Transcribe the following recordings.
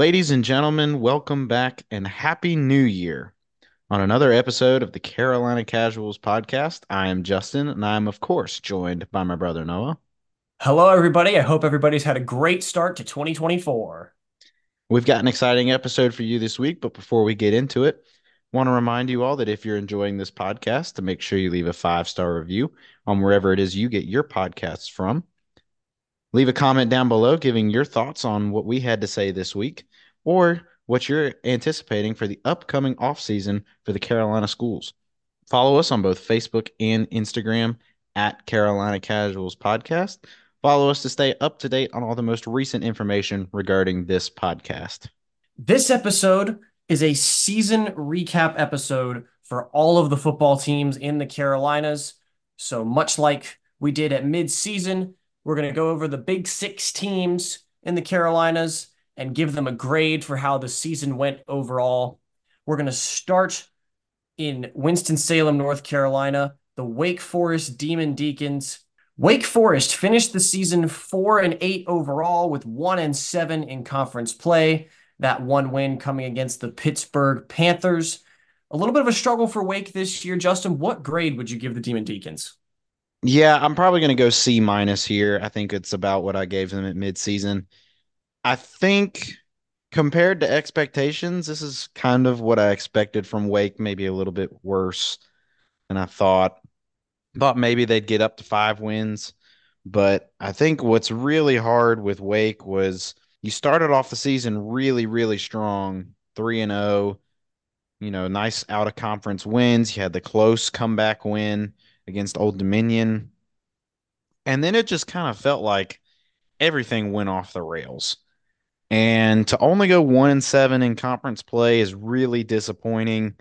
Ladies and gentlemen, welcome back and happy new year. On another episode of the Carolina Casuals podcast, I am Justin and I am, of course, joined by my brother Noah. Hello, everybody. I hope everybody's had a great start to 2024. We've got an exciting episode for you this week, but before we get into it, I want to remind you all that if you're enjoying this podcast, to make sure you leave a five star review on wherever it is you get your podcasts from. Leave a comment down below giving your thoughts on what we had to say this week or what you're anticipating for the upcoming off season for the Carolina schools. Follow us on both Facebook and Instagram at Carolina Casuals Podcast. Follow us to stay up to date on all the most recent information regarding this podcast. This episode is a season recap episode for all of the football teams in the Carolinas. So much like we did at mid-season, we're going to go over the big six teams in the Carolinas and give them a grade for how the season went overall. We're going to start in Winston-Salem, North Carolina, the Wake Forest Demon Deacons. Wake Forest finished the season 4 and 8 overall with 1 and 7 in conference play. That one win coming against the Pittsburgh Panthers. A little bit of a struggle for Wake this year. Justin, what grade would you give the Demon Deacons? Yeah, I'm probably going to go C minus here. I think it's about what I gave them at midseason. I think compared to expectations, this is kind of what I expected from Wake, maybe a little bit worse than I thought. Thought maybe they'd get up to five wins, but I think what's really hard with Wake was you started off the season really, really strong, 3 and 0, you know, nice out of conference wins. You had the close comeback win against Old Dominion. And then it just kind of felt like everything went off the rails. And to only go one and seven in conference play is really disappointing.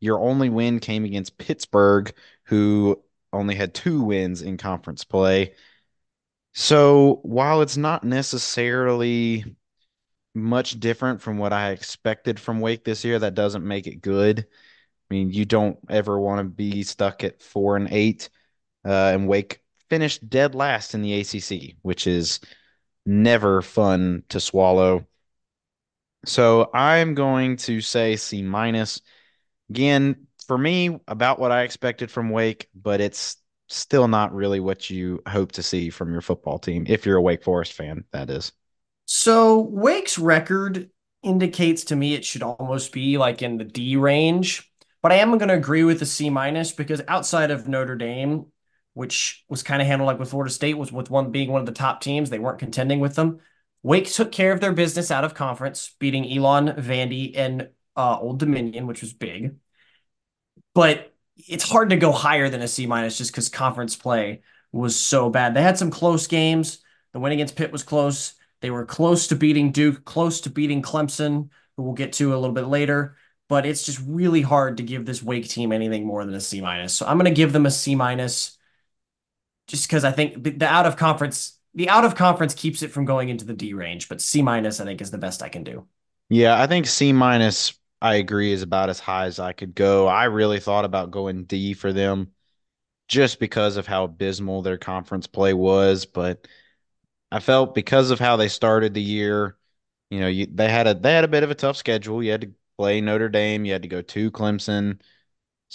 Your only win came against Pittsburgh, who only had two wins in conference play. So while it's not necessarily much different from what I expected from Wake this year, that doesn't make it good. I mean, you don't ever want to be stuck at four and eight. Uh, and Wake finished dead last in the ACC, which is never fun to swallow. So I'm going to say C minus. Again, for me, about what I expected from Wake, but it's still not really what you hope to see from your football team if you're a Wake Forest fan, that is. So Wake's record indicates to me it should almost be like in the D range, but I am going to agree with the C minus because outside of Notre Dame, which was kind of handled like with Florida State, was with one being one of the top teams. They weren't contending with them. Wake took care of their business out of conference, beating Elon, Vandy, and uh, Old Dominion, which was big. But it's hard to go higher than a C minus just because conference play was so bad. They had some close games. The win against Pitt was close. They were close to beating Duke, close to beating Clemson, who we'll get to a little bit later. But it's just really hard to give this Wake team anything more than a C minus. So I'm going to give them a C minus just because I think the out of conference the out of conference keeps it from going into the D range, but C minus I think is the best I can do. Yeah, I think C minus I agree is about as high as I could go. I really thought about going D for them just because of how abysmal their conference play was, but I felt because of how they started the year, you know, you, they had a they had a bit of a tough schedule. You had to play Notre Dame, you had to go to Clemson,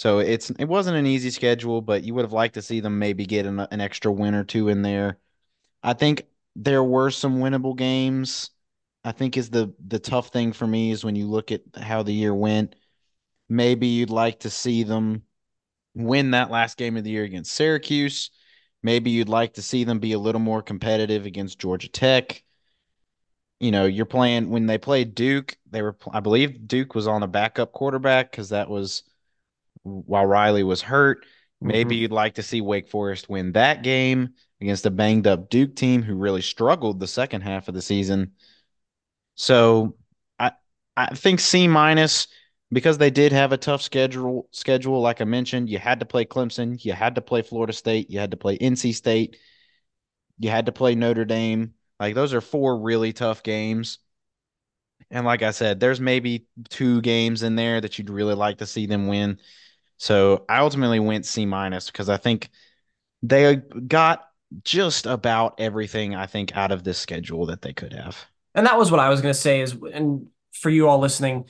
so it's it wasn't an easy schedule, but you would have liked to see them maybe get an, an extra win or two in there. I think there were some winnable games. I think is the the tough thing for me is when you look at how the year went. Maybe you'd like to see them win that last game of the year against Syracuse. Maybe you'd like to see them be a little more competitive against Georgia Tech. You know, you're playing when they played Duke, they were I believe Duke was on a backup quarterback because that was while Riley was hurt. Maybe mm-hmm. you'd like to see Wake Forest win that game against a banged up Duke team who really struggled the second half of the season. So I I think C minus because they did have a tough schedule schedule like I mentioned, you had to play Clemson, you had to play Florida State, you had to play NC State, you had to play Notre Dame. Like those are four really tough games. And like I said, there's maybe two games in there that you'd really like to see them win. So I ultimately went C minus because I think they got just about everything I think out of this schedule that they could have. And that was what I was going to say is, and for you all listening,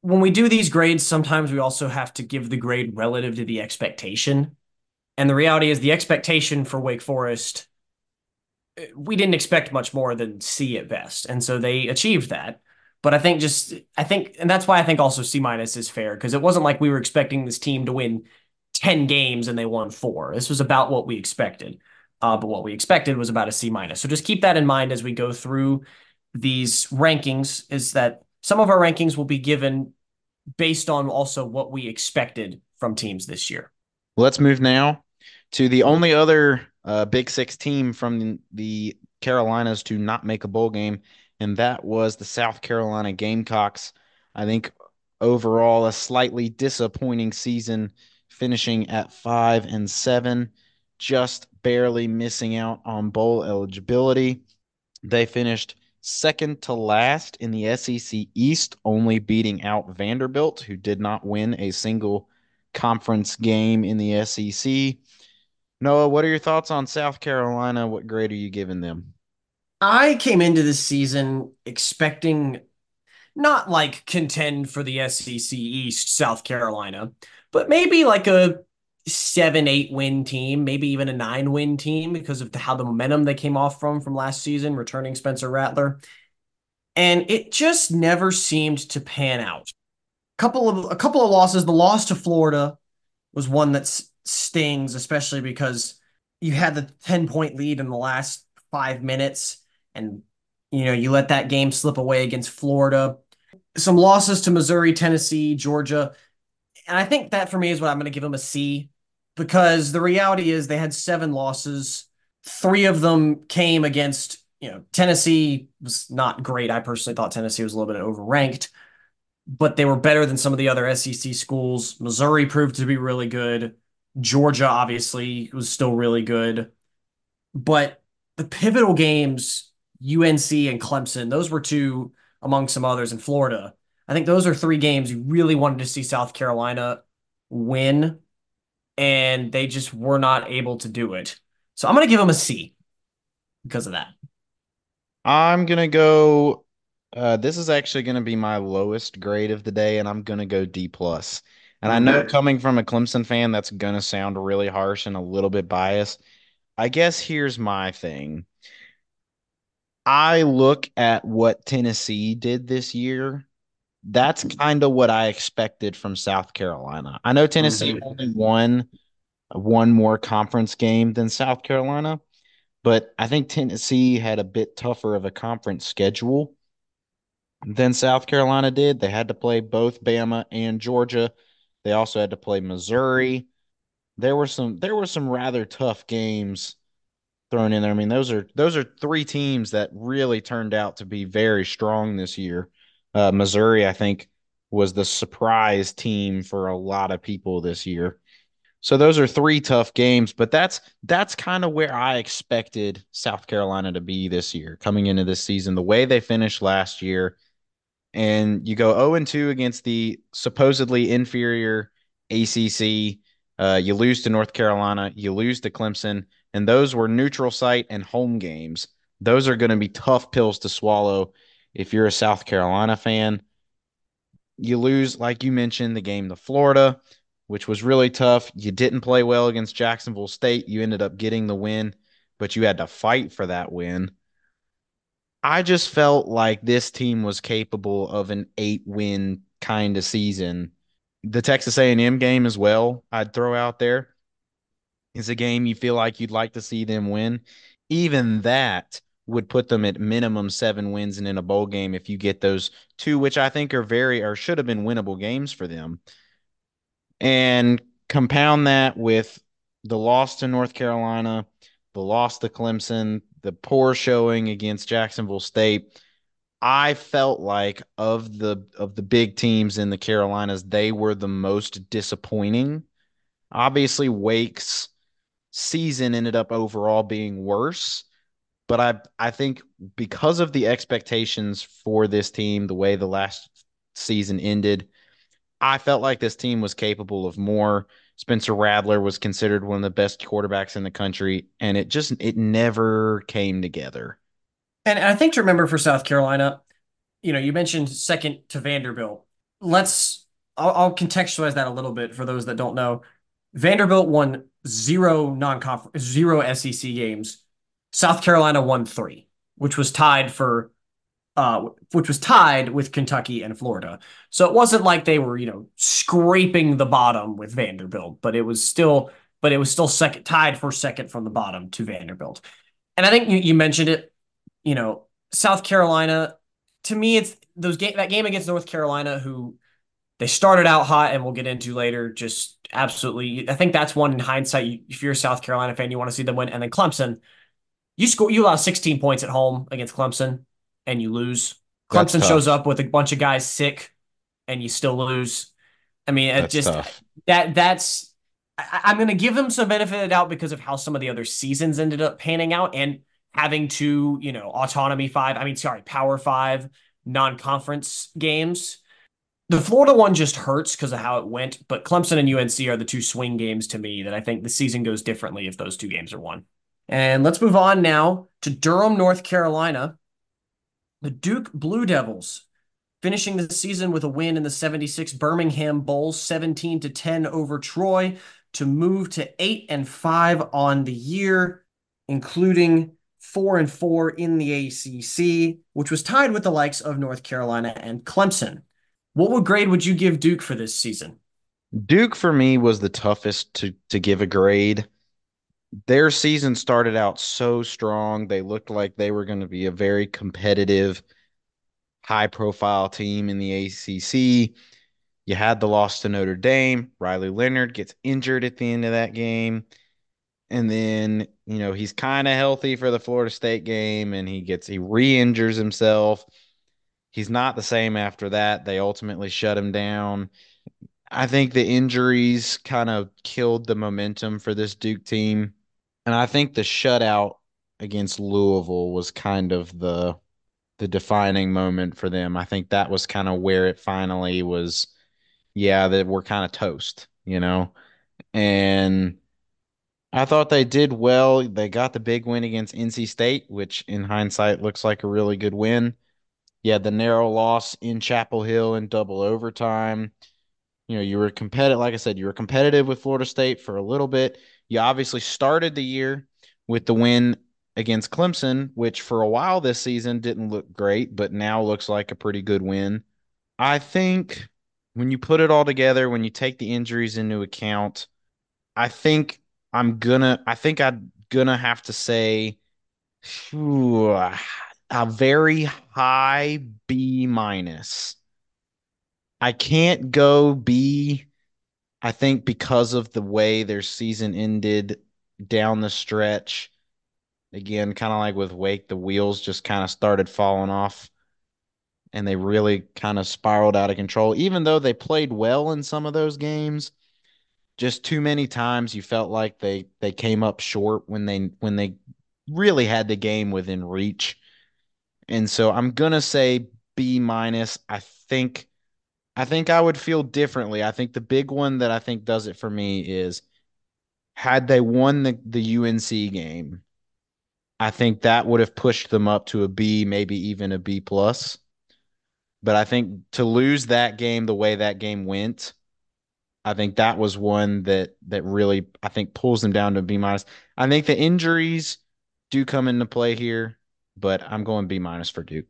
when we do these grades, sometimes we also have to give the grade relative to the expectation. And the reality is the expectation for Wake Forest, eh, we didn't expect much more than C at best. And so they achieved that. But I think just I think and that's why I think also C minus is fair because it wasn't like we were expecting this team to win 10 games and they won four. This was about what we expected. Uh, but what we expected was about a C minus. So just keep that in mind as we go through these rankings is that some of our rankings will be given based on also what we expected from teams this year. Let's move now to the only other uh, Big Six team from the Carolinas to not make a bowl game, and that was the South Carolina Gamecocks. I think overall a slightly disappointing season, finishing at five and seven, just barely missing out on bowl eligibility. They finished second to last in the SEC East, only beating out Vanderbilt, who did not win a single conference game in the SEC. Noah, what are your thoughts on South Carolina? What grade are you giving them? I came into this season expecting not like contend for the SEC East, South Carolina, but maybe like a seven, eight win team, maybe even a nine win team because of how the momentum they came off from from last season, returning Spencer Rattler. And it just never seemed to pan out. A couple of a couple of losses. The loss to Florida was one that stings, especially because you had the 10 point lead in the last five minutes and you know you let that game slip away against Florida. Some losses to Missouri, Tennessee, Georgia. And I think that for me is what I'm going to give them a C because the reality is they had seven losses. Three of them came against, you know, Tennessee was not great. I personally thought Tennessee was a little bit overranked, but they were better than some of the other SEC schools. Missouri proved to be really good. Georgia obviously was still really good. But the pivotal games, UNC and Clemson, those were two among some others in Florida. I think those are three games you really wanted to see South Carolina win, and they just were not able to do it. So I'm going to give them a C because of that. I'm gonna go. Uh, this is actually gonna be my lowest grade of the day, and I'm gonna go D plus. And I know coming from a Clemson fan, that's gonna sound really harsh and a little bit biased. I guess here's my thing. I look at what Tennessee did this year. That's kind of what I expected from South Carolina. I know Tennessee Mhm. only won one more conference game than South Carolina, but I think Tennessee had a bit tougher of a conference schedule than South Carolina did. They had to play both Bama and Georgia. They also had to play Missouri. There were some there were some rather tough games thrown in there. I mean, those are those are three teams that really turned out to be very strong this year. Uh, Missouri, I think, was the surprise team for a lot of people this year. So those are three tough games, but that's that's kind of where I expected South Carolina to be this year, coming into this season. The way they finished last year, and you go 0 and 2 against the supposedly inferior ACC. Uh, you lose to North Carolina, you lose to Clemson, and those were neutral site and home games. Those are going to be tough pills to swallow if you're a South Carolina fan. You lose, like you mentioned, the game to Florida, which was really tough. You didn't play well against Jacksonville State. You ended up getting the win, but you had to fight for that win. I just felt like this team was capable of an eight win kind of season. The Texas A&M game as well, I'd throw out there is a game you feel like you'd like to see them win. Even that would put them at minimum seven wins and in a bowl game if you get those two, which I think are very or should have been winnable games for them. And compound that with the loss to North Carolina, the loss to Clemson, the poor showing against Jacksonville State. I felt like of the of the big teams in the Carolinas, they were the most disappointing. Obviously, Wake's season ended up overall being worse, but I I think because of the expectations for this team, the way the last season ended, I felt like this team was capable of more. Spencer Rattler was considered one of the best quarterbacks in the country, and it just it never came together. And I think to remember for South Carolina, you know, you mentioned second to Vanderbilt. Let's, I'll, I'll contextualize that a little bit for those that don't know. Vanderbilt won zero non-conference, zero SEC games. South Carolina won three, which was tied for, uh, which was tied with Kentucky and Florida. So it wasn't like they were, you know, scraping the bottom with Vanderbilt, but it was still, but it was still second, tied for second from the bottom to Vanderbilt. And I think you, you mentioned it, you know, South Carolina. To me, it's those game that game against North Carolina, who they started out hot, and we'll get into later. Just absolutely, I think that's one in hindsight. If you're a South Carolina fan, you want to see them win. And then Clemson, you score, you allow 16 points at home against Clemson, and you lose. Clemson shows up with a bunch of guys sick, and you still lose. I mean, it That's just tough. that that's. I, I'm going to give them some benefit of the doubt because of how some of the other seasons ended up panning out, and having two, you know, autonomy five. I mean, sorry, power five non-conference games the Florida one just hurts because of how it went, but Clemson and UNC are the two swing games to me that I think the season goes differently if those two games are won. And let's move on now to Durham, North Carolina. The Duke Blue Devils finishing the season with a win in the 76 Birmingham Bowl, 17 to 10 over Troy to move to 8 and 5 on the year, including 4 and 4 in the ACC, which was tied with the likes of North Carolina and Clemson. What would grade would you give Duke for this season? Duke for me was the toughest to to give a grade. Their season started out so strong. They looked like they were going to be a very competitive, high profile team in the ACC. You had the loss to Notre Dame. Riley Leonard gets injured at the end of that game. And then, you know, he's kind of healthy for the Florida State game and he gets, he re injures himself. He's not the same after that. They ultimately shut him down. I think the injuries kind of killed the momentum for this Duke team. And I think the shutout against Louisville was kind of the the defining moment for them. I think that was kind of where it finally was, yeah, that we're kind of toast, you know. And I thought they did well. They got the big win against NC State, which in hindsight looks like a really good win. Yeah, the narrow loss in Chapel Hill in double overtime. You know, you were competitive, like I said, you were competitive with Florida State for a little bit. You obviously started the year with the win against Clemson, which for a while this season didn't look great, but now looks like a pretty good win. I think when you put it all together, when you take the injuries into account, I think I'm gonna, I think I'm gonna have to say a very high B minus. I can't go B I think because of the way their season ended down the stretch, again, kind of like with Wake, the wheels just kind of started falling off and they really kind of spiraled out of control. Even though they played well in some of those games, just too many times you felt like they they came up short when they when they really had the game within reach. And so I'm gonna say B minus. I think I think I would feel differently. I think the big one that I think does it for me is had they won the, the UNC game, I think that would have pushed them up to a B, maybe even a B plus. But I think to lose that game the way that game went, I think that was one that that really I think pulls them down to B minus. I think the injuries do come into play here, but I'm going B minus for Duke.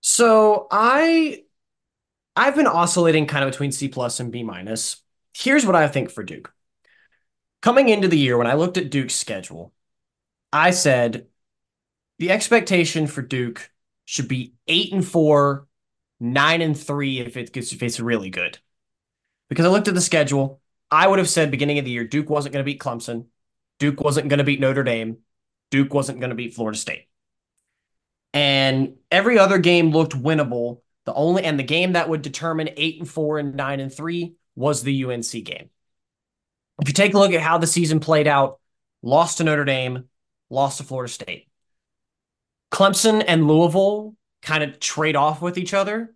So I I've been oscillating kind of between C plus and B minus. Here's what I think for Duke. Coming into the year, when I looked at Duke's schedule, I said the expectation for Duke should be eight and four, nine and three if it gets if it's really good. Because I looked at the schedule, I would have said beginning of the year Duke wasn't going to beat Clemson, Duke wasn't going to beat Notre Dame, Duke wasn't going to beat Florida State. And every other game looked winnable. The only and the game that would determine eight and four and nine and three was the UNC game. If you take a look at how the season played out, lost to Notre Dame, lost to Florida State. Clemson and Louisville kind of trade off with each other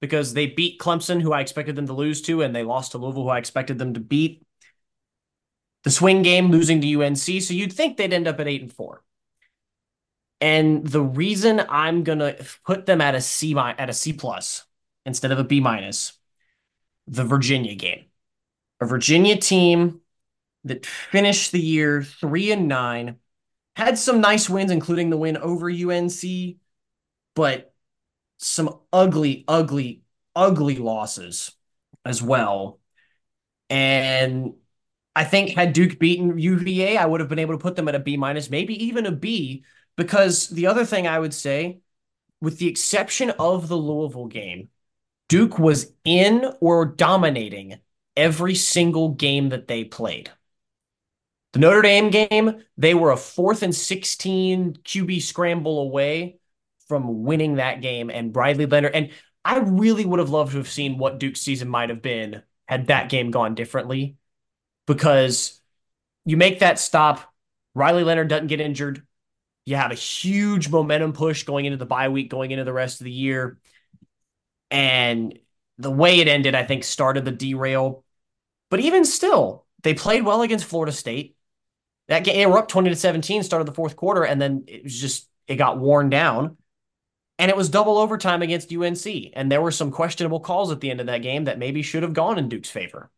because they beat Clemson, who I expected them to lose to, and they lost to Louisville, who I expected them to beat. The swing game losing to UNC, so you'd think they'd end up at eight and four. And the reason I'm gonna put them at a C at a C plus instead of a B minus, the Virginia game. A Virginia team that finished the year three and nine, had some nice wins, including the win over UNC, but some ugly, ugly, ugly losses as well. And I think had Duke beaten UVA, I would have been able to put them at a B minus, maybe even a B, because the other thing I would say, with the exception of the Louisville game, Duke was in or dominating every single game that they played. The Notre Dame game, they were a fourth and 16 QB scramble away from winning that game. And Riley Leonard, and I really would have loved to have seen what Duke's season might have been had that game gone differently because you make that stop. Riley Leonard doesn't get injured. You have a huge momentum push going into the bye week, going into the rest of the year. And the way it ended, I think, started the derail. But even still, they played well against Florida State. That game, they were up 20 to 17, started the fourth quarter, and then it was just, it got worn down. And it was double overtime against UNC. And there were some questionable calls at the end of that game that maybe should have gone in Duke's favor.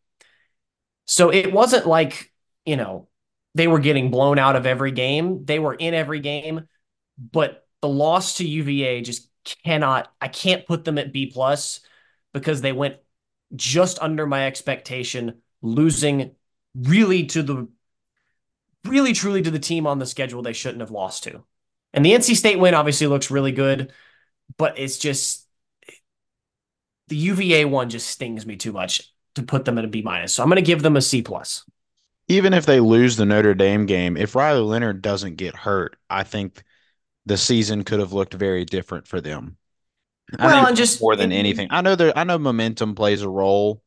So it wasn't like, you know, they were getting blown out of every game. They were in every game, but the loss to UVA just cannot, I can't put them at B plus because they went just under my expectation, losing really to the really truly to the team on the schedule they shouldn't have lost to. And the NC State win obviously looks really good, but it's just the UVA one just stings me too much to put them at a B minus. So I'm going to give them a C plus. Even if they lose the Notre Dame game, if Riley Leonard doesn't get hurt, I think the season could have looked very different for them. I well, and just more than anything, I know there. I know momentum plays a role,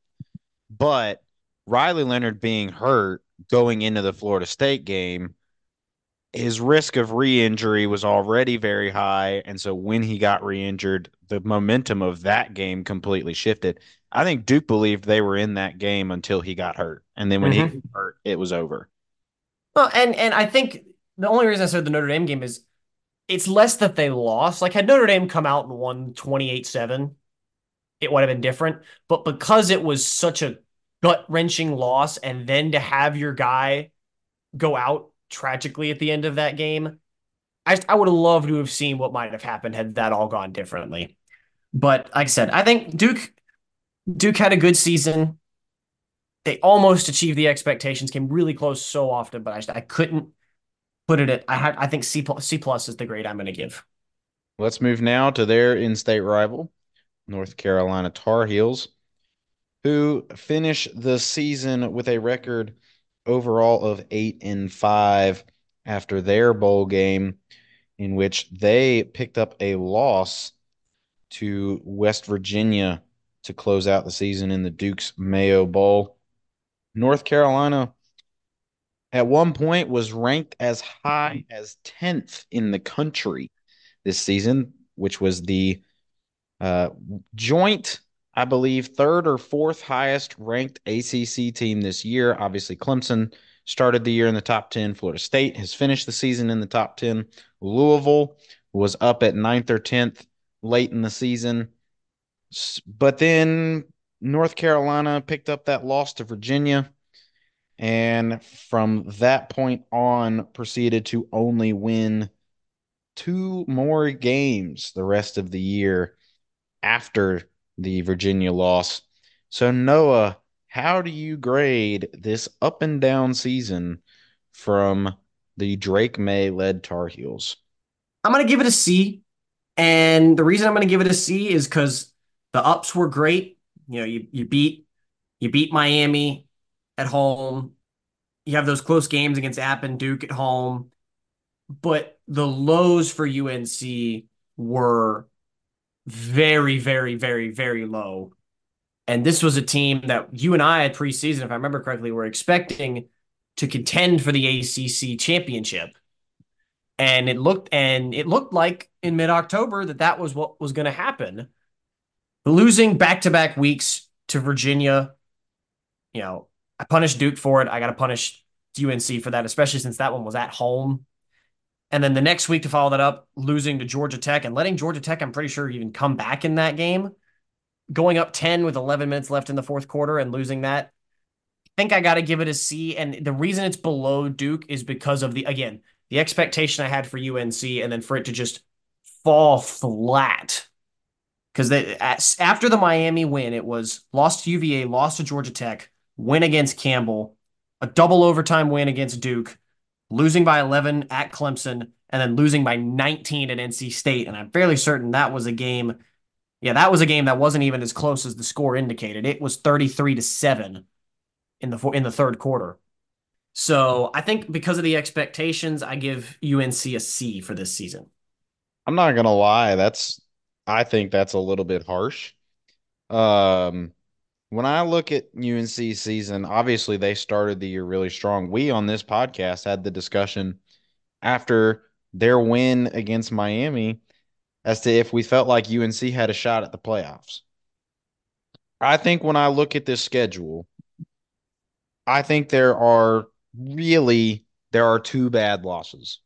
but Riley Leonard being hurt going into the Florida State game, his risk of re-injury was already very high, and so when he got re-injured, the momentum of that game completely shifted. I think Duke believed they were in that game until he got hurt, and then when mm-hmm. he got hurt, it was over. Well, and and I think the only reason I said the Notre Dame game is it's less that they lost. Like had Notre Dame come out and won 28-7, it would have been different. But because it was such a gut-wrenching loss and then to have your guy go out tragically at the end of that game, I I would have loved to have seen what might have happened had that all gone differently. But like I said, I think Duke Duke had a good season. They almost achieved the expectations, came really close so often, but I, just, I couldn't put it at. I had. I think C plus, C plus is the grade I'm going to give. Let's move now to their in-state rival, North Carolina Tar Heels, who finish the season with a record overall of eight and five after their bowl game, in which they picked up a loss to West Virginia to close out the season in the Duke's Mayo Bowl. North Carolina at one point was ranked as high as 10th in the country this season, which was the uh, joint, I believe, third or fourth highest ranked ACC team this year. Obviously, Clemson started the year in the top 10. Florida State has finished the season in the top 10. Louisville was up at ninth or 10th late in the season. But then North Carolina picked up that loss to Virginia. And from that point on, proceeded to only win two more games the rest of the year after the Virginia loss. So, Noah, how do you grade this up and down season from the Drake Maye led Tar Heels? I'm going to give it a C. And the reason I'm going to give it a C is because the ups were great. You know, you you beat you beat Miami at home. You have those close games against App and Duke at home. But the lows for UNC were very, very, very, very low. And this was a team that you and I at preseason, if I remember correctly, were expecting to contend for the ACC championship. And it looked and it looked like in mid-October that that was what was going to happen losing back to back weeks to Virginia, you know, I punished Duke for it. I got to punish UNC for that, especially since that one was at home. And then the next week to follow that up, losing to Georgia Tech and letting Georgia Tech, I'm pretty sure, even come back in that game. Going up 10 with 11 minutes left in the fourth quarter and losing that. I think I got to give it a C. And the reason it's below Duke is because of the, again, the expectation I had for UNC and then for it to just fall flat. Because after the Miami win, it was lost to UVA, lost to Georgia Tech, win against Campbell, a double overtime win against Duke, losing by 11 at Clemson, and then losing by 19 at NC State. And I'm fairly certain that was a game. Yeah, that was a game that wasn't even as close as the score indicated. It was 33 to 7 in the in the third quarter. So I think because of the expectations, I give UNC a C for this season. I'm not gonna lie, that's I think that's a little bit harsh. Um, when I look at UNC season, obviously they started the year really strong. We on this podcast had the discussion after their win against Miami as to if we felt like UNC had a shot at the playoffs. I think when I look at this schedule, I think there are really there are two bad losses.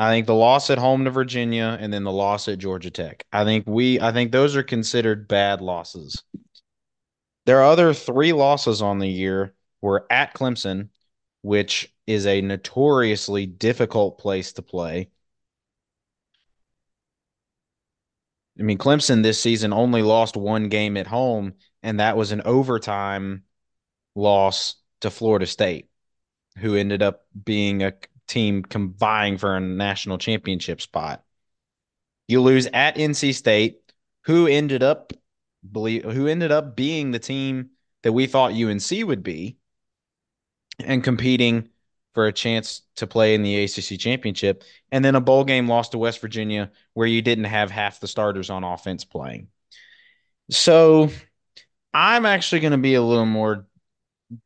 I think the loss at home to Virginia and then the loss at Georgia Tech. I think we I think those are considered bad losses. Their other three losses on the year were at Clemson, which is a notoriously difficult place to play. I mean, Clemson this season only lost one game at home, and that was an overtime loss to Florida State, who ended up being a team vying for a national championship spot. You lose at NC State, who ended up believe who ended up being the team that we thought UNC would be and competing for a chance to play in the ACC championship and then a bowl game lost to West Virginia where you didn't have half the starters on offense playing. So I'm actually going to be a little more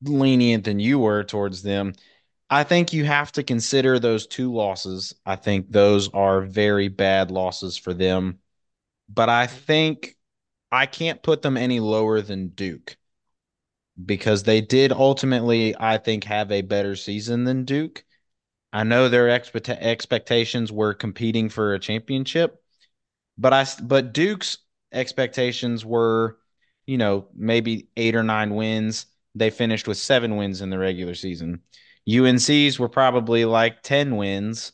lenient than you were towards them. I think you have to consider those two losses. I think those are very bad losses for them. But I think I can't put them any lower than Duke because they did ultimately, I think, have a better season than Duke. I know their expect- expectations were competing for a championship, but I but Duke's expectations were, you know, maybe eight or nine wins. They finished with seven wins in the regular season. UNC's were probably like 10 wins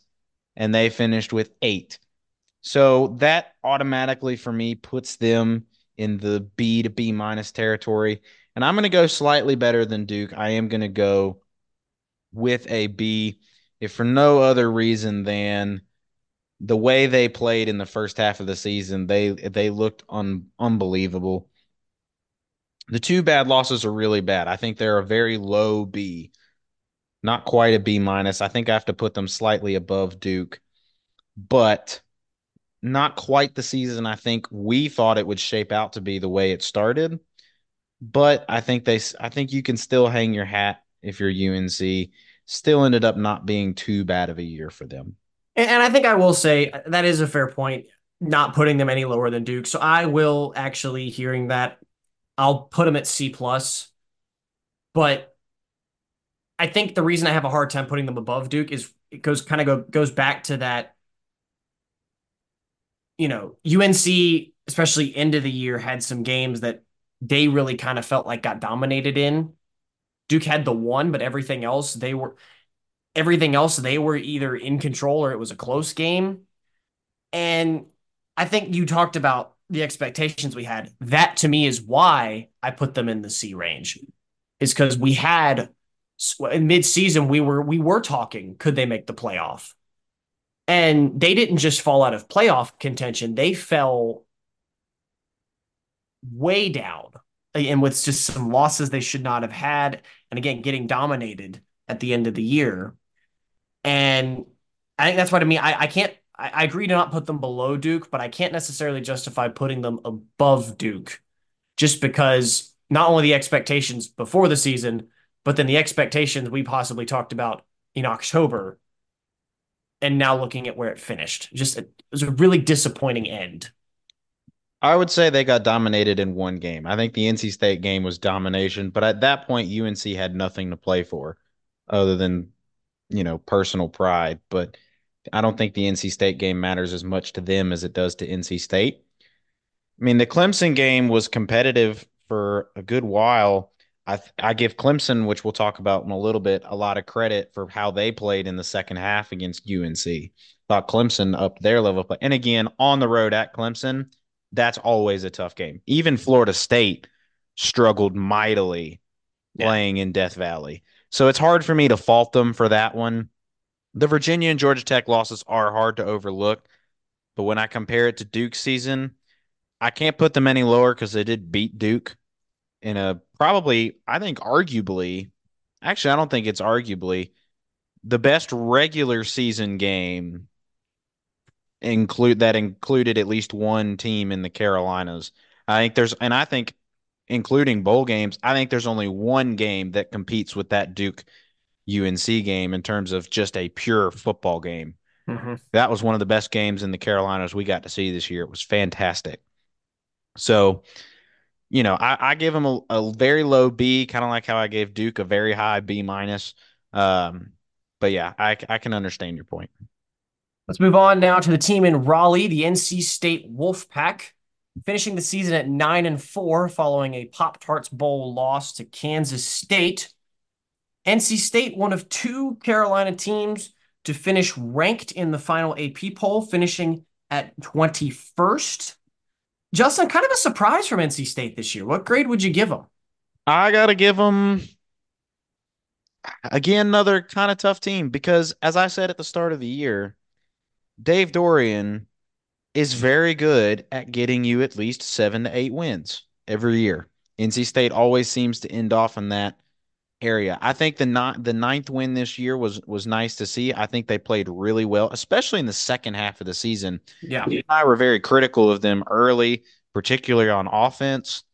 and they finished with eight. So that automatically for me puts them in the B to B minus territory. And I'm going to go slightly better than Duke. I am going to go with a B, if for no other reason than the way they played in the first half of the season. They they looked un, unbelievable. The two bad losses are really bad. I think they're a very low B not quite a B minus. I think I have to put them slightly above Duke, but not quite the season I think we thought it would shape out to be the way it started. But I think they, I think you can still hang your hat if you're UNC. Still ended up not being too bad of a year for them. And I think I will say uh, that is a fair point, not putting them any lower than Duke. So I will actually, hearing that, I'll put them at C plus. But I think the reason I have a hard time putting them above Duke is it goes kind of go, goes back to that. You know, UNC, especially end of the year, had some games that they really kind of felt like got dominated in. Duke had the one, but everything else they were everything else they were either in control or it was a close game. And I think you talked about the expectations we had. That to me is why I put them in the C range. Is because we had in mid-season we were we were talking could they make the playoff? And they didn't just fall out of playoff contention. They fell way down and with just some losses they should not have had and again getting dominated at the end of the year. And i think that's what i mean. I, I can't I, I agree to not put them below duke but i can't necessarily justify putting them above duke just because not only the expectations before the season but then the expectations we possibly talked about in October and now looking at where it finished. Just it was a really disappointing end. I would say they got dominated in one game. I think the NC State game was domination, but at that point UNC had nothing to play for other than, you know, personal pride, but I don't think the NC State game matters as much to them as it does to NC State. I mean, the Clemson game was competitive for a good while. I I give Clemson, which we'll talk about in a little bit, a lot of credit for how they played in the second half against UNC. Thought Clemson up their level play. And again, on the road at Clemson, that's always a tough game. Even Florida State struggled mightily Yeah. playing in Death Valley. So it's hard for me to fault them for that one. The Virginia and Georgia Tech losses are hard to overlook, but when I compare it to Duke's season, I can't put them any lower because they did beat Duke in a probably, I think, arguably, actually, I don't think it's arguably the best regular season game include that included at least one team in the Carolinas. I think there's, and I think including bowl games, I think there's only one game that competes with that Duke UNC game in terms of just a pure football game. Mm-hmm. That was one of the best games in the Carolinas we got to see this year. It was fantastic. So, you know, I, I give them a, a, very low B, kind of like how I gave Duke a very high B minus. Um, but yeah, I, I can understand your point. Let's move on now to the team in Raleigh, the NC State Wolfpack, finishing the season at nine and four following a Pop Tarts Bowl loss to Kansas State. NC State, one of two Carolina teams to finish ranked in the final AP poll, finishing at 21st. Justin, kind of a surprise from NC State this year. What grade would you give them? I got to give them, again, another kind of tough team because, as I said at the start of the year, Dave Doeren is very good at getting you at least seven to eight wins every year. NC State always seems to end off in that area. I think the not the ninth win this year was was nice to see. I think they played really well, especially in the second half of the season. Yeah, I were very critical of them early, particularly on offense.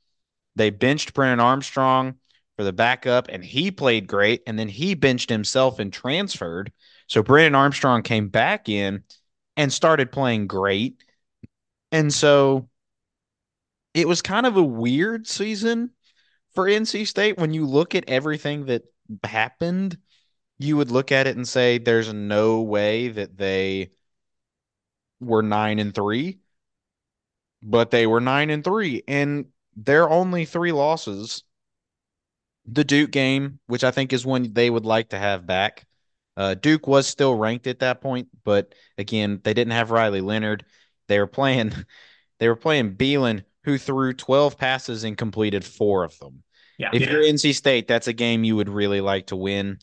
They benched Brennan Armstrong for the backup, and he played great. And then he benched himself and transferred. So Brennan Armstrong came back in and started playing great. And so it was kind of a weird season for NC State, when you look at everything that happened, you would look at it and say there's no way that they were nine and three, but they were nine and three, and their only three losses. The Duke game, which I think is one they would like to have back. Uh, Duke was still ranked at that point, but again, they didn't have Riley Leonard. They were playing, they were playing Belin, who threw 12 passes and completed four of them. Yeah. If yeah. you're NC State, that's a game you would really like to win.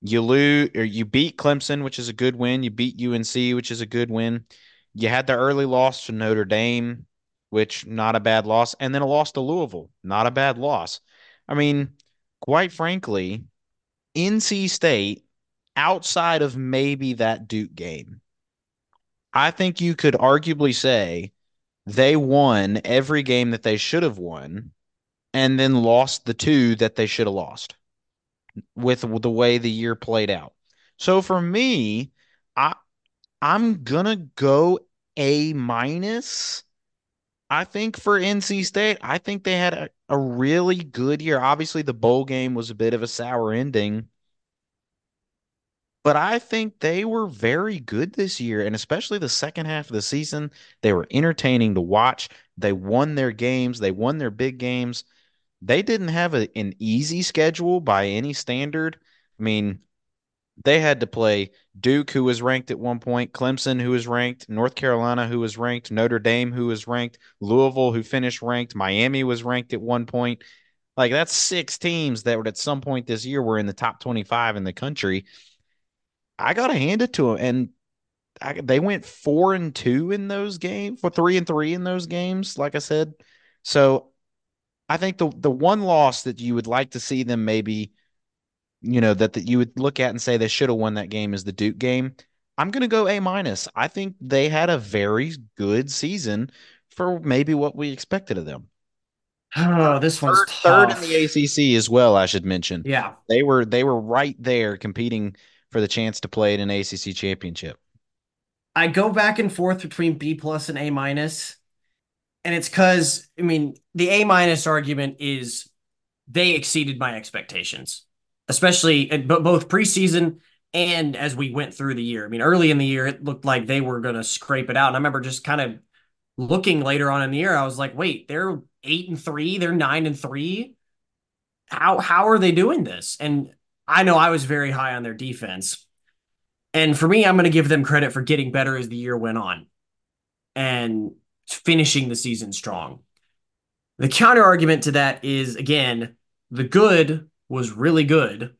You lose or you beat Clemson, which is a good win. You beat UNC, which is a good win. You had the early loss to Notre Dame, which not a bad loss, and then a loss to Louisville, not a bad loss. I mean, quite frankly, NC State, outside of maybe that Duke game, I think you could arguably say they won every game that they should have won and then lost the two that they should have lost with the way the year played out. So for me, I I'm gonna go A minus. I think for NC State, I think they had a, a really good year. Obviously, the bowl game was a bit of a sour ending. But I think they were very good this year, and especially the second half of the season. They were entertaining to watch. They won their games, they won their big games they didn't have a, an easy schedule by any standard. I mean, they had to play Duke, who was ranked at one point, Clemson, who was ranked, North Carolina, who was ranked, Notre Dame, who was ranked, Louisville, who finished ranked, Miami was ranked at one point. Like that's six teams that at some point this year were in the top 25 in the country. I got to hand it to them. And I, they went four and two in those games, for three and three in those games, like I said. So I think the the one loss that you would like to see them maybe, you know, that, that you would look at and say they should have won that game is the Duke game. I'm going to go A minus. I think they had a very good season for maybe what we expected of them. Oh, this one's third, third in the ACC as well. I should mention. Yeah, they were they were right there competing for the chance to play in an ACC championship. I go back and forth between B plus and A minus and it's because I mean the A minus argument is they exceeded my expectations, especially uh, both preseason and as we went through the year. I mean, early in the year, it looked like they were going to scrape it out. And I remember just kind of looking later on in the year, I was like, wait, they're eight and three, they're nine and three. How how are they doing this? And I know I was very high on their defense. And for me, I'm going to give them credit for getting better as the year went on and finishing the season strong. The counter argument to that is again, the good was really good,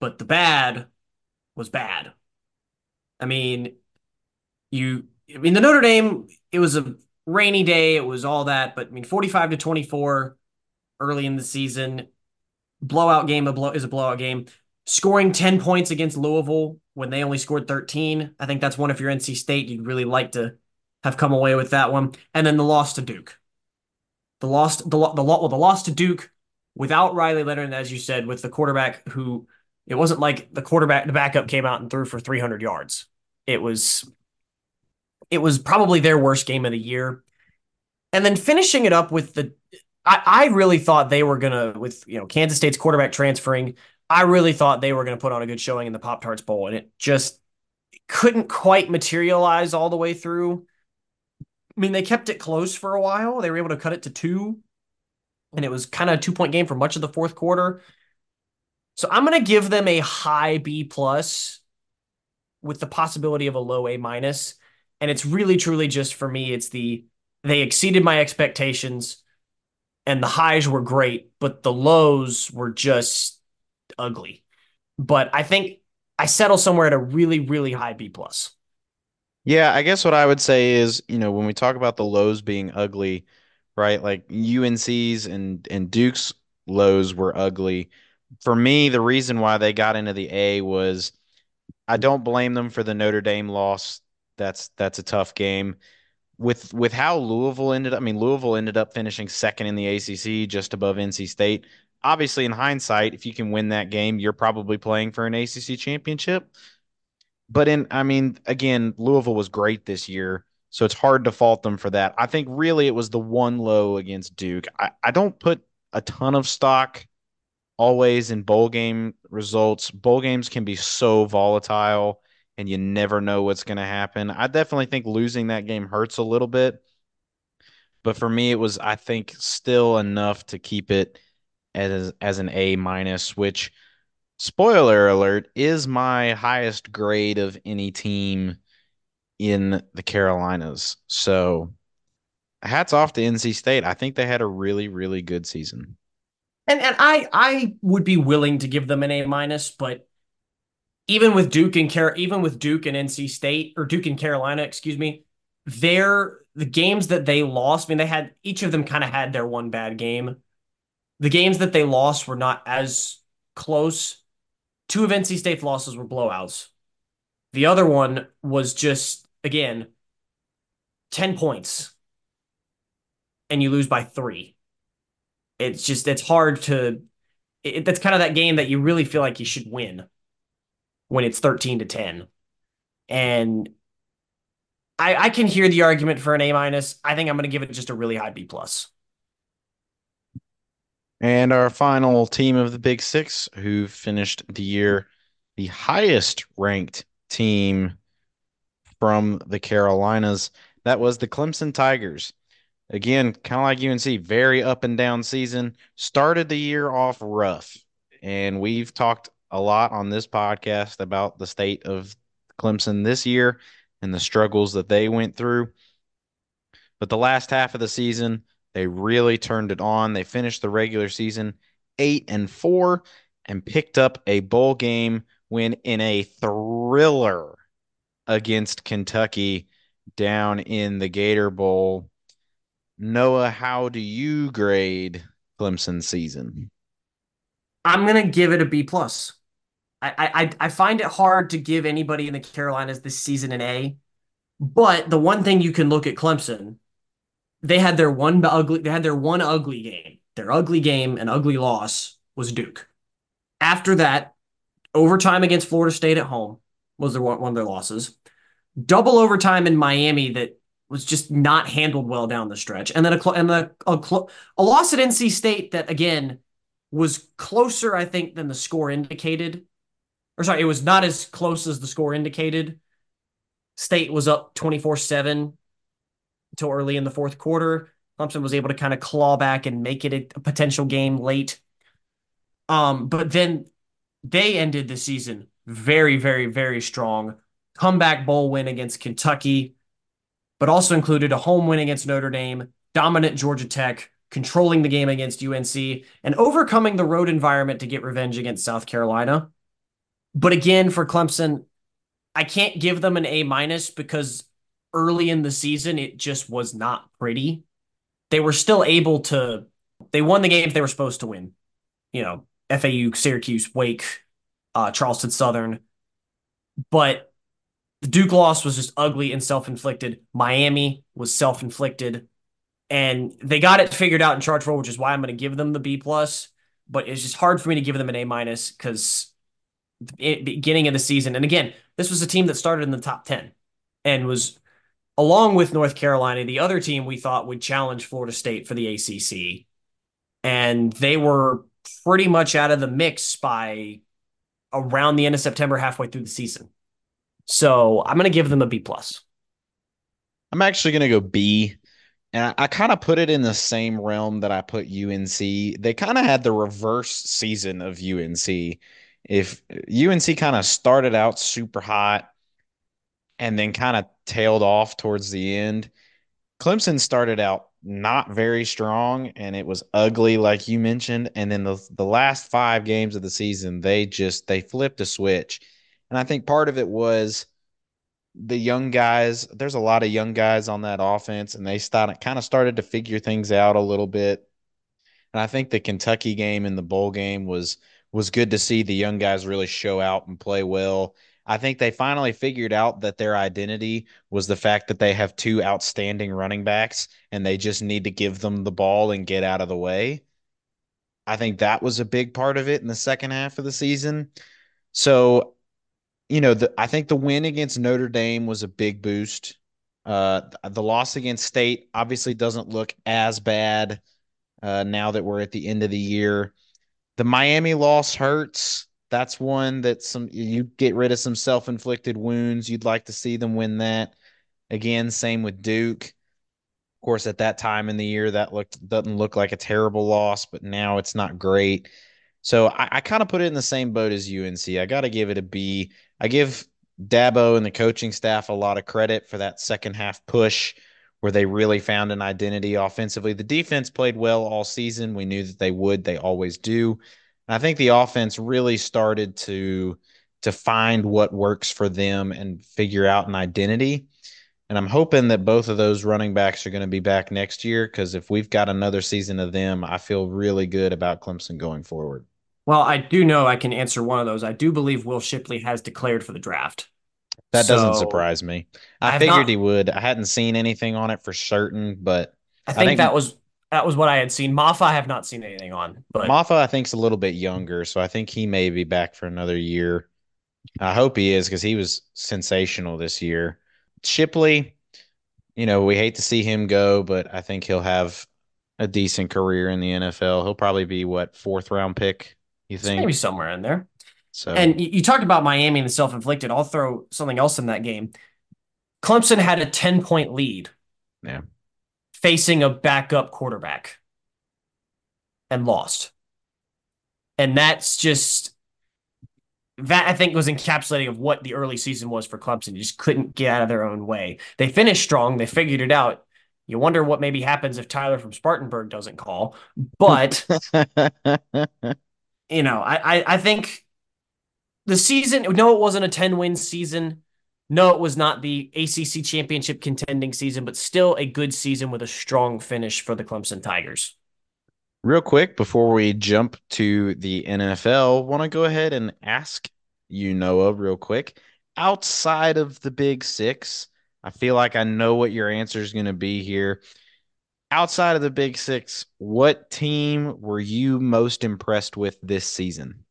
but the bad was bad. I mean, you I mean the Notre Dame, it was a rainy day, it was all that, but I mean 45 to 24 early in the season, blowout game a blow is a blowout game. Scoring 10 points against Louisville when they only scored 13. I think that's one if you're NC State, you'd really like to have come away with that one. And then the loss to Duke. The loss the the well, the loss to Duke without Riley Leonard, as you said, with the quarterback who it wasn't like the quarterback, the backup came out and threw for 300 yards. It was, it was probably their worst game of the year. And then finishing it up with the, I, I really thought they were gonna with you know Kansas State's quarterback transferring. I really thought they were gonna put on a good showing in the Pop Tarts Bowl, and it just couldn't quite materialize all the way through. I mean, they kept it close for a while. They were able to cut it to two, and it was kind of a two point game for much of the fourth quarter. So I'm to give them a high B plus with the possibility of a low A minus. And it's really truly just for me, it's the they exceeded my expectations and the highs were great, but the lows were just ugly. But I think I settle somewhere at a really, really high B plus. Yeah, I guess what I would say is, you know, when we talk about the lows being ugly, right? Like UNC's and and Duke's lows were ugly for me, the reason why they got into the A was I don't blame them for the Notre Dame loss. That's that's a tough game. With with how Louisville ended up, I mean Louisville ended up finishing second in the ACC, just above NC State. Obviously, in hindsight, if you can win that game, you're probably playing for an ACC championship. But in, I mean, again, Louisville was great this year, so it's hard to fault them for that. I think really it was the one low against Duke. I, I don't put a ton of stock always in bowl game results. Bowl games can be so volatile and you never know what's going to happen. I definitely think losing that game hurts a little bit. But for me, it was, I think, still enough to keep it as, as an A minus, which, spoiler alert, is my highest grade of any team in the Carolinas. So hats off to NC State. I think they had a really, really good season. And and I I would be willing to give them an A minus, but even with Duke and Car even with Duke and NC State or Duke and Carolina, excuse me, they're the games that they lost. I mean, they had each of them kind of had their one bad game. The games that they lost were not as close. Two of NC State's losses were blowouts. The other one was just again 10 points and you lose by 3 it's just it's hard to it, that's kind of that game that you really feel like you should win when it's 13 to 10 and i i can hear the argument for an a minus i think i'm going to give it just a really high b plus and our final team of the big six who finished the year the highest ranked team from the carolinas that was the clemson tigers again, kind of like UNC, very up and down season. Started the year off rough. And we've talked a lot on this podcast about the state of Clemson this year and the struggles that they went through. But the last half of the season, they really turned it on. They finished the regular season eight and four and picked up a bowl game win in a thriller against Kentucky down in the Gator Bowl Noah, how do you grade Clemson's season? I'm gonna give it a B plus. I, I I find it hard to give anybody in the Carolinas this season an A, but the one thing you can look at Clemson, they had their one ugly they had their one ugly game. Their ugly game and ugly loss was Duke. After that, overtime against Florida State at home was their one, of their losses. Double overtime in Miami that was just not handled well down the stretch. And then a and the a, a loss at NC State that again was closer, I think, than the score indicated. Or sorry, it was not as close as the score indicated. State was up 24-7 until early in the fourth quarter. Clemson was able to kind of claw back and make it a, a potential game late. Um, but then they ended the season very, very, very strong. Comeback bowl win against Kentucky, but also included a home win against Notre Dame, dominant Georgia Tech, controlling the game against UNC, and overcoming the road environment to get revenge against South Carolina. But again, for Clemson, I can't give them an A minus because early in the season it just was not pretty. They were still able to they won the games they were supposed to win. You know, FAU, Syracuse, Wake, uh, Charleston Southern. But the Duke loss was just ugly and self-inflicted. Miami was self-inflicted. And they got it figured out in charge for, which is why I'm going to give them the B plus. But it's just hard for me to give them an A minus because beginning of the season, and again, this was a team that started in the top 10 and was along with North Carolina, the other team we thought would challenge Florida State for the ACC. And they were pretty much out of the mix by around the end of September, halfway through the season. So I'm going to give them a B plus. I'm actually going to go B. And I, I kind of put it in the same realm that I put UNC. They kind of had the reverse season of UNC. If UNC kind of started out super hot and then kind of tailed off towards the end, Clemson started out not very strong and it was ugly like you mentioned and then the the last 5 games of the season they just they flipped a switch. And I think part of it was the young guys there's a lot of young guys on that offense and they started kind of started to figure things out a little bit. And I think the Kentucky game and the bowl game was was good to see the young guys really show out and play well I think they finally figured out that their identity was the fact that they have two outstanding running backs and they just need to give them the ball and get out of the way. I think that was a big part of it in the second half of the season. So, you know, the, I think the win against Notre Dame was a big boost. Uh, the loss against State obviously doesn't look as bad uh, now that we're at the end of the year. The Miami loss hurts that's one that some you get rid of some self-inflicted wounds. You'd like to see them win that. Again, same with Duke. Of course, at that time in the year, that looked doesn't look like a terrible loss, but now it's not great. So I, I kind of put it in the same boat as UNC. I got to give it a B. I give Dabo and the coaching staff a lot of credit for that second half push where they really found an identity offensively. The defense played well all season. We knew that they would. They always do. I think the offense really started to to find what works for them and figure out an identity. And I'm hoping that both of those running backs are going to be back next year because if we've got another season of them, I feel really good about Clemson going forward. Well, I do know I can answer one of those. I do believe Will Shipley has declared for the draft. That so, doesn't surprise me. I, I figured not, he would. I hadn't seen anything on it for certain, but I think, I think that was that was what I had seen. Mafah, I have not seen anything on, but Mafah, I think, is a little bit younger, so I think he may be back for another year. I hope he is because he was sensational this year. Shipley, you know, we hate to see him go, but I think he'll have a decent career in the NFL. He'll probably be what fourth round pick. You think maybe somewhere in there. So, and you, you talked about Miami and the self inflicted. I'll throw something else in that game. Clemson had a ten point lead. Yeah facing a backup quarterback and lost. And that's just that I think was encapsulating of what the early season was for Clemson. You just couldn't get out of their own way. They finished strong, they figured it out. You wonder what maybe happens if Tyler from Spartanburg doesn't call. But you know, I, I I think the season no, it wasn't a 10 win season. No, it was not the ACC championship contending season, but still a good season with a strong finish for the Clemson Tigers. Real quick before we jump to the NFL, want to go ahead and ask you, Noah, real quick. Outside of the Big Six, I feel like I know what your answer is going to be here. Outside of the Big Six, what team were you most impressed with this season?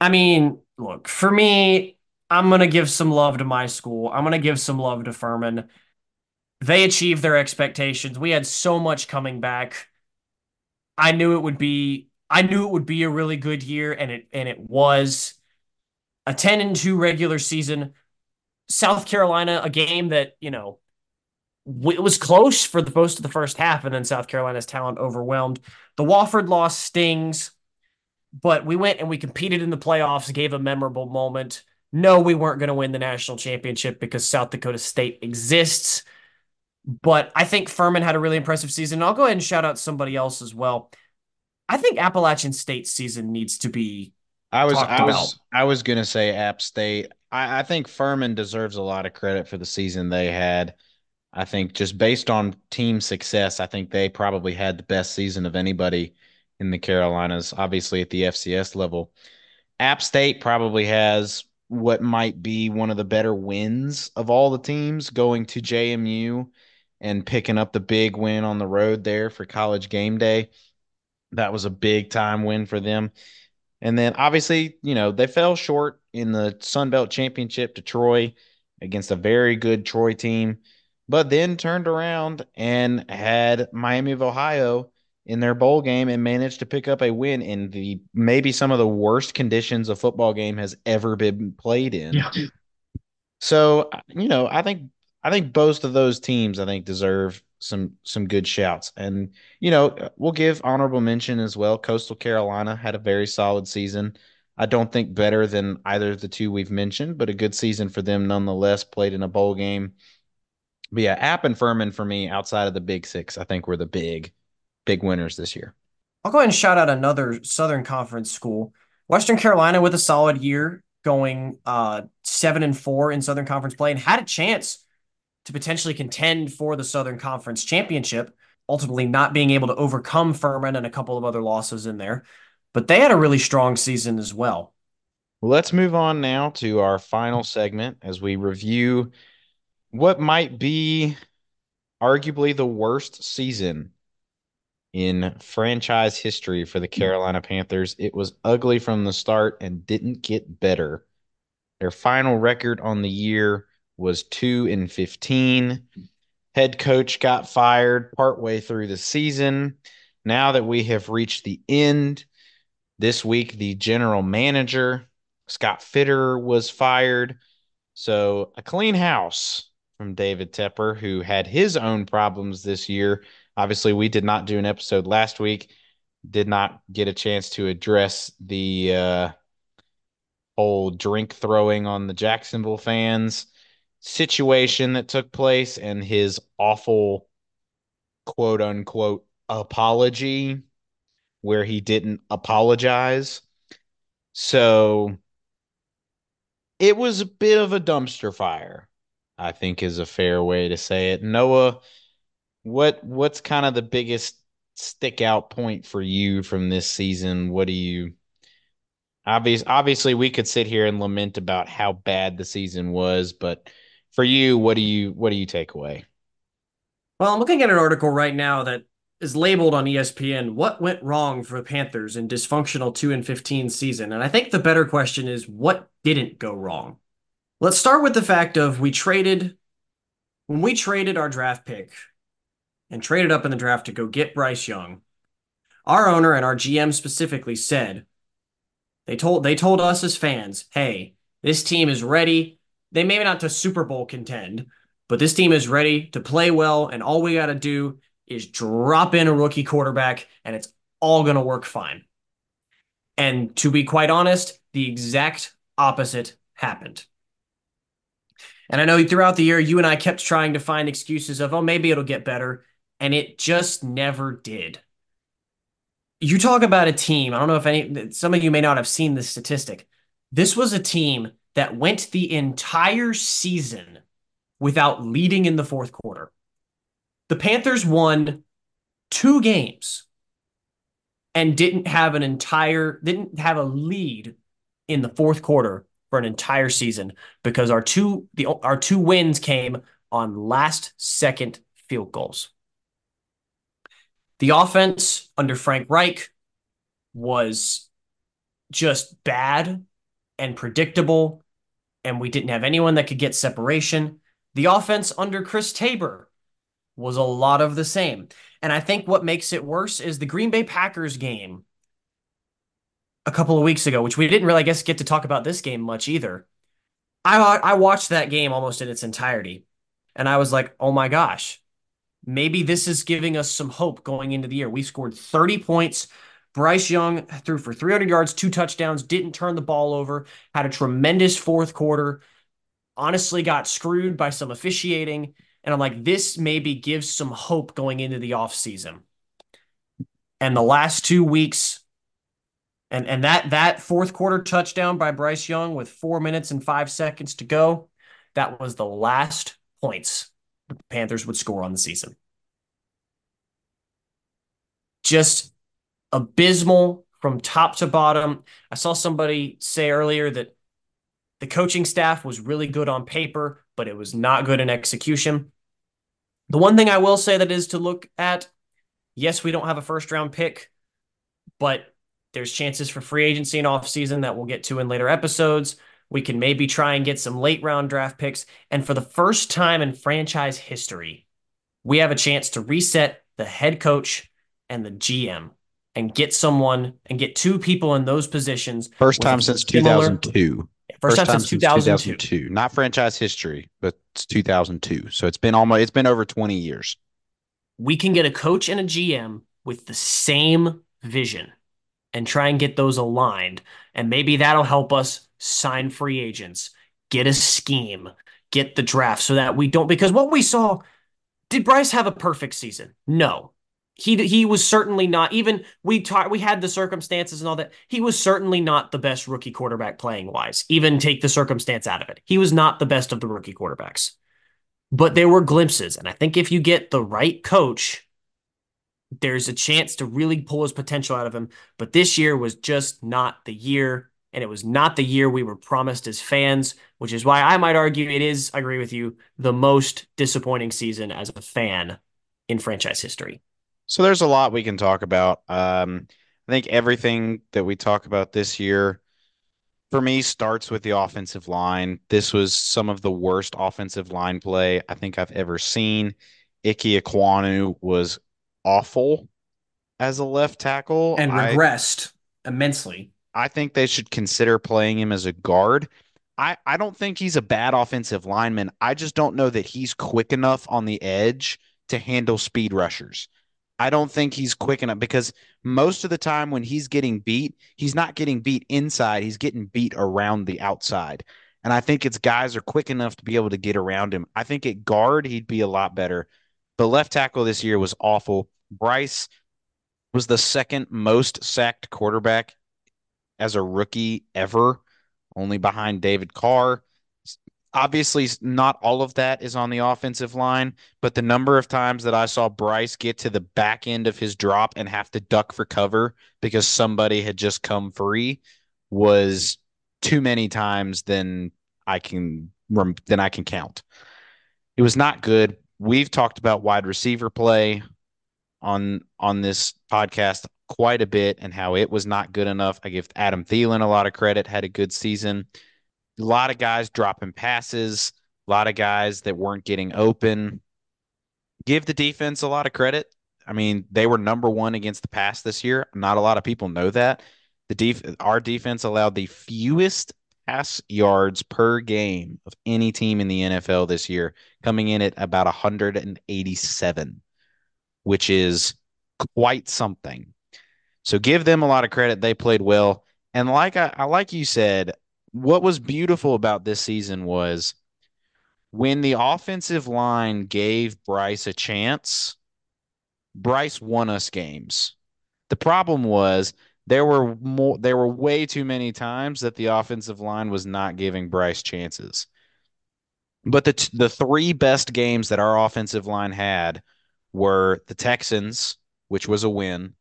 I mean, look, for me, I'm going to give some love to my school. I'm going to give some love to Furman. They achieved their expectations. We had so much coming back. I knew it would be I knew it would be a really good year and it and it was. a 10 and 2 regular season. South Carolina, a game that, you know, it was close for the most of the first half, and then South Carolina's talent overwhelmed. The Wofford loss stings, but we went and we competed in the playoffs, gave a memorable moment. No, we weren't going to win the national championship because South Dakota State exists. But I think Furman had a really impressive season. I'll go ahead and shout out somebody else as well. I think Appalachian State season needs to be I was I about. was I was gonna say App State. I, I think Furman deserves a lot of credit for the season they had. I think just based on team success, I think they probably had the best season of anybody in the Carolinas, obviously at the FCS level. App State probably has what might be one of the better wins of all the teams going to JMU and picking up the big win on the road there for college game day. That was a big time win for them. And then obviously, you know, they fell short in the Sun Belt Championship to Troy against a very good Troy team, but then turned around and had Miami of Ohio in their bowl game and managed to pick up a win in the maybe some of the worst conditions a football game has ever been played in. Yeah. So, you know, I think I think both of those teams I think deserve some some good shouts. And, you know, we'll give honorable mention as well. Coastal Carolina had a very solid season. I don't think better than either of the two we've mentioned, but a good season for them nonetheless, played in a bowl game. But yeah, App and Furman for me outside of the Big 6, I think were the big big winners this year. I'll go ahead and shout out another Southern Conference school. Western Carolina with a solid year going uh, seven and four in Southern Conference play and had a chance to potentially contend for the Southern Conference championship, ultimately not being able to overcome Furman and a couple of other losses in there. But they had a really strong season as well. Well, let's move on now to our final segment as we review what might be arguably the worst season in franchise history for the mm-hmm. Carolina Panthers. It was ugly from the start and didn't get better. Their final record on the year was 2 and 15. Head coach got fired partway through the season. Now that we have reached the end, this week the general manager, Scott Fitterer, was fired. So a clean house from David Tepper, who had his own problems this year. Obviously, we did not do an episode last week, did not get a chance to address the uh, whole drink throwing on the Jacksonville fans situation that took place and his awful quote unquote apology where he didn't apologize. So it was a bit of a dumpster fire, I think is a fair way to say it. Noah, what what's kind of the biggest stick out point for you from this season? What do you obvious obviously we could sit here and lament about how bad the season was, but for you, what do you what do you take away? Well, I'm looking at an article right now that is labeled on ESPN What Went Wrong for the Panthers in Dysfunctional 2 and 15 season. And I think the better question is what didn't go wrong? Let's start with the fact of we traded when we traded our draft pick and traded up in the draft to go get Bryce Young. Our owner and our GM specifically said they told they told us as fans, "Hey, this team is ready. They may not to Super Bowl contend, but this team is ready to play well, and all we got to do is drop in a rookie quarterback, and it's all going to work fine. And to be quite honest, the exact opposite happened. And I know throughout the year, you and I kept trying to find excuses of, oh, maybe it'll get better. And it just never did. You talk about a team. I don't know if any, some of you may not have seen this statistic. This was a team that went the entire season without leading in the fourth quarter. The Panthers won two games and didn't have an entire didn't have a lead in the fourth quarter for an entire season because our two the our two wins came on last second field goals. The offense under Frank Reich was just bad and predictable, and we didn't have anyone that could get separation. The offense under Chris Tabor was a lot of the same. And I think what makes it worse is the Green Bay Packers game. a couple of weeks ago, which we didn't really, I guess, get to talk about this game much either. I I watched that game almost in its entirety, and I was like, oh my gosh, maybe this is giving us some hope going into the year. We scored 30 points. Bryce Young threw for 300 yards, two touchdowns, didn't turn the ball over, had a tremendous fourth quarter. Honestly, got screwed by some officiating. And I'm like, this maybe gives some hope going into the offseason. And the last two weeks, and and that that fourth quarter touchdown by Bryce Young with four minutes and five seconds to go, that was the last points Panthers would score on the season. Just abysmal from top to bottom. I saw somebody say earlier that the coaching staff was really good on paper, but it was not good in execution. The one thing I will say that is to look at yes, we don't have a first round pick, but there's chances for free agency and offseason that we'll get to in later episodes. We can maybe try and get some late round draft picks. And for the first time in franchise history, we have a chance to reset the head coach and the GM and get someone and get two people in those positions. First time since similar, 2002. First, time, time, since 2002. 2002. Not franchise history, but it's 2002. So it's been almost it's been over 20 years. We can get a coach and a GM with the same vision and try and get those aligned. And maybe that'll help us sign free agents, get a scheme, get the draft so that we don't because what we saw did Bryce have a perfect season? No. He he was certainly not even we taught we had the circumstances and all that. He was certainly not the best rookie quarterback playing wise. Even take the circumstance out of it. He was not the best of the rookie quarterbacks. But there were glimpses and I think if you get the right coach there's a chance to really pull his potential out of him. But this year was just not the year. And it was not the year we were promised as fans, which is why I might argue it is, I agree with you, the most disappointing season as a fan in franchise history. So there's a lot we can talk about. Um, I think everything that we talk about this year, for me, starts with the offensive line. This was some of the worst offensive line play I think I've ever seen. Ike Ekwonu was awful as a left tackle and regressed I, immensely. I think they should consider playing him as a guard. I, I don't think he's a bad offensive lineman. I just don't know that he's quick enough on the edge to handle speed rushers. I don't think he's quick enough because most of the time when he's getting beat, he's not getting beat inside, he's getting beat around the outside. And I think it's guys are quick enough to be able to get around him. I think at guard, he'd be a lot better. The left tackle this year was awful. Bryce was the second most sacked quarterback as a rookie ever, only behind David Carr. Obviously, not all of that is on the offensive line, but the number of times that I saw Bryce get to the back end of his drop and have to duck for cover because somebody had just come free was too many times than I can than I can count. It was not good. We've talked about wide receiver play on on this podcast quite a bit and how it was not good enough. I give Adam Thielen a lot of credit, had a good season. A lot of guys dropping passes, a lot of guys that weren't getting open. Give the defense a lot of credit. I mean, they were number one against the pass this year. Not a lot of people know that. The def- our defense allowed the fewest pass yards per game of any team in the NFL this year, coming in at about 187 which is quite something. So give them a lot of credit. They played well. And like I, I like you said, what was beautiful about this season was when the offensive line gave Bryce a chance, Bryce won us games. The problem was there were more there were way too many times that the offensive line was not giving Bryce chances. But the the three best games that our offensive line had were the Texans, which was a win,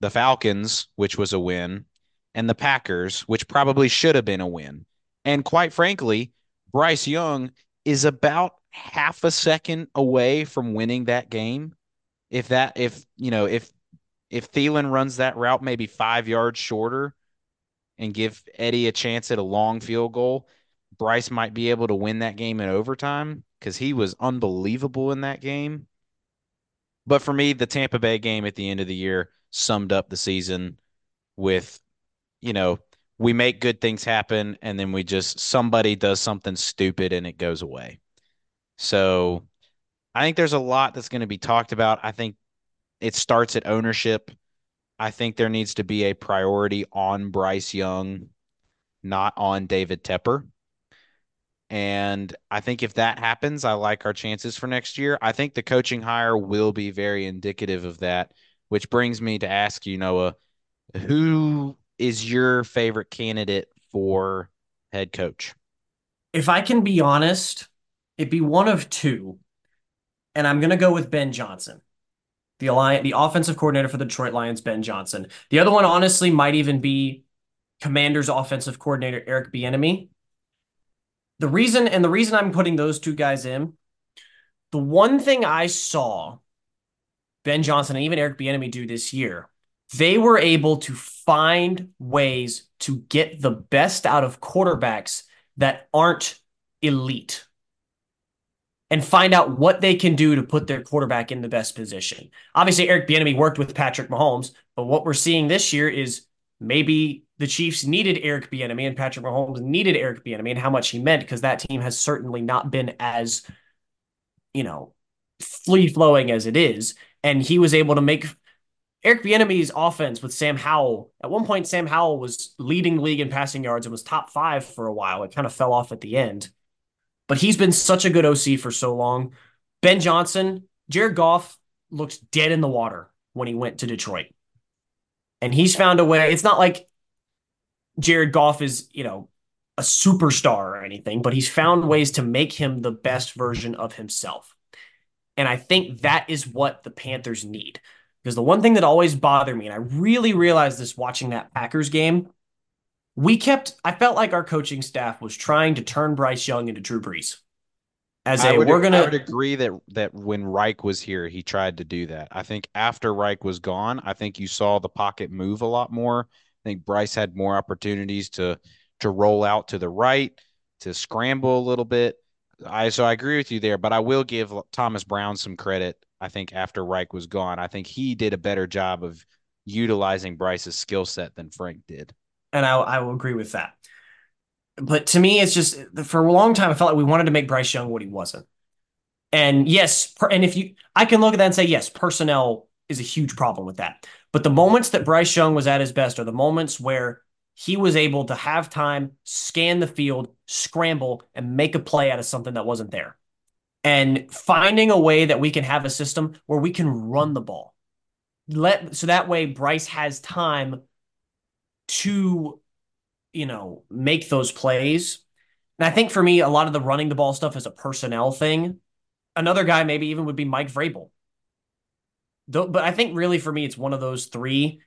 the Falcons, which was a win, and the Packers, which probably should have been a win. And quite frankly, Bryce Young is about half a second away from winning that game. If that, if, you know, if, if Thielen runs that route maybe five yards shorter and give Eddy a chance at a long field goal, Bryce might be able to win that game in overtime because he was unbelievable in that game. But for me, the Tampa Bay game at the end of the year summed up the season with you know, we make good things happen and then we just somebody does something stupid and it goes away. So I think there's a lot that's going to be talked about. I think it starts at ownership. I think there needs to be a priority on Bryce Young, not on David Tepper. And I think if that happens, I like our chances for next year. I think the coaching hire will be very indicative of that, which brings me to ask you, Noah, who is your favorite candidate for head coach? If I can be honest, it'd be one of two. And I'm going to go with Ben Johnson. The alliance, the offensive coordinator for the Detroit Lions, Ben Johnson. The other one, honestly, might even be Commanders offensive coordinator Eric Bieniemy. The reason and the reason I'm putting those two guys in, the one thing I saw Ben Johnson and even Eric Bieniemy do this year, they were able to find ways to get the best out of quarterbacks that aren't elite and find out what they can do to put their quarterback in the best position. Obviously, Eric Bieniemy worked with Patrick Mahomes, but what we're seeing this year is maybe the Chiefs needed Eric Bieniemy and Patrick Mahomes needed Eric Bieniemy and how much he meant because that team has certainly not been as, you know, free flowing as it is. And he was able to make Eric Bieniemy's offense with Sam Howell. At one point, Sam Howell was leading league in passing yards and was top five for a while. It kind of fell off at the end, but he's been such a good OC for so long. Ben Johnson, Jared Goff looked dead in the water when he went to Detroit. And he's found a way. It's not like Jared Goff is, you know, a superstar or anything, but he's found ways to make him the best version of himself. And I think that is what the Panthers need. Because the one thing that always bothered me, and I really realized this watching that Packers game, we kept, I felt like our coaching staff was trying to turn Bryce Young into Drew Brees. As a, would, we're gonna. I would agree that that when Reich was here, he tried to do that. I think after Reich was gone, I think you saw the pocket move a lot more. I think Bryce had more opportunities to to roll out to the right, to scramble a little bit. I so I agree with you there, but I will give Thomas Brown some credit. I think after Reich was gone, I think he did a better job of utilizing Bryce's skill set than Frank did. And I, I will agree with that. But to me, it's just for a long time, I felt like we wanted to make Bryce Young what he wasn't. And yes, and if you, I can look at that and say, yes, personnel is a huge problem with that. But the moments that Bryce Young was at his best are the moments where he was able to have time, scan the field, scramble, and make a play out of something that wasn't there. And finding a way that we can have a system where we can run the ball. Let so that way Bryce has time to, you know, make those plays. And I think for me, a lot of the running the ball stuff is a personnel thing. Another guy maybe even would be Mike Vrabel but I think really for me, it's one of those three.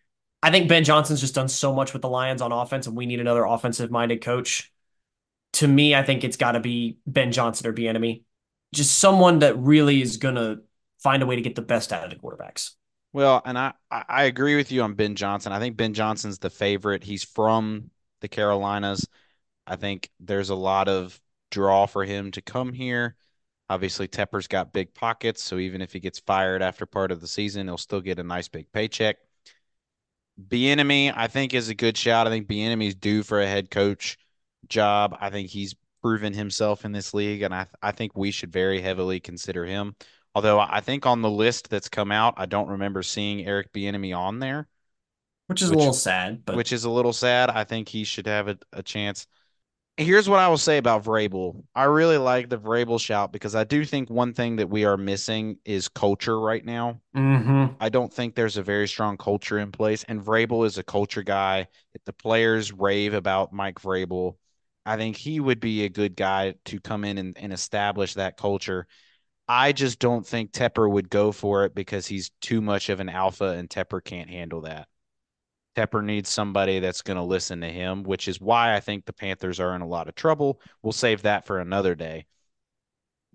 I think Ben Johnson's just done so much with the Lions on offense, and we need another offensive minded coach. To me, I think it's got to be Ben Johnson or Bieniemy, just someone that really is gonna find a way to get the best out of the quarterbacks. Well, and I I agree with you on Ben Johnson. I think Ben Johnson's the favorite. He's from the Carolinas. I think there's a lot of draw for him to come here. Obviously, Tepper's got big pockets, so even if he gets fired after part of the season, he'll still get a nice big paycheck. Bieniemy, I think, is a good shout. I think Bieniemy's due for a head coach job. I think he's proven himself in this league, and I I think we should very heavily consider him. Although I think on the list that's come out, I don't remember seeing Eric Bieniemy on there, which is which, a little sad. But which is a little sad. I think he should have a, a chance here's what I will say about Vrabel. I really like the Vrabel shout because I do think one thing that we are missing is culture right now. Mm-hmm. I don't think there's a very strong culture in place, and Vrabel is a culture guy. If The players rave about Mike Vrabel. I think he would be a good guy to come in and, and establish that culture. I just don't think Tepper would go for it because he's too much of an alpha, and Tepper can't handle that. Tepper needs somebody that's going to listen to him, which is why I think the Panthers are in a lot of trouble. We'll save that for another day.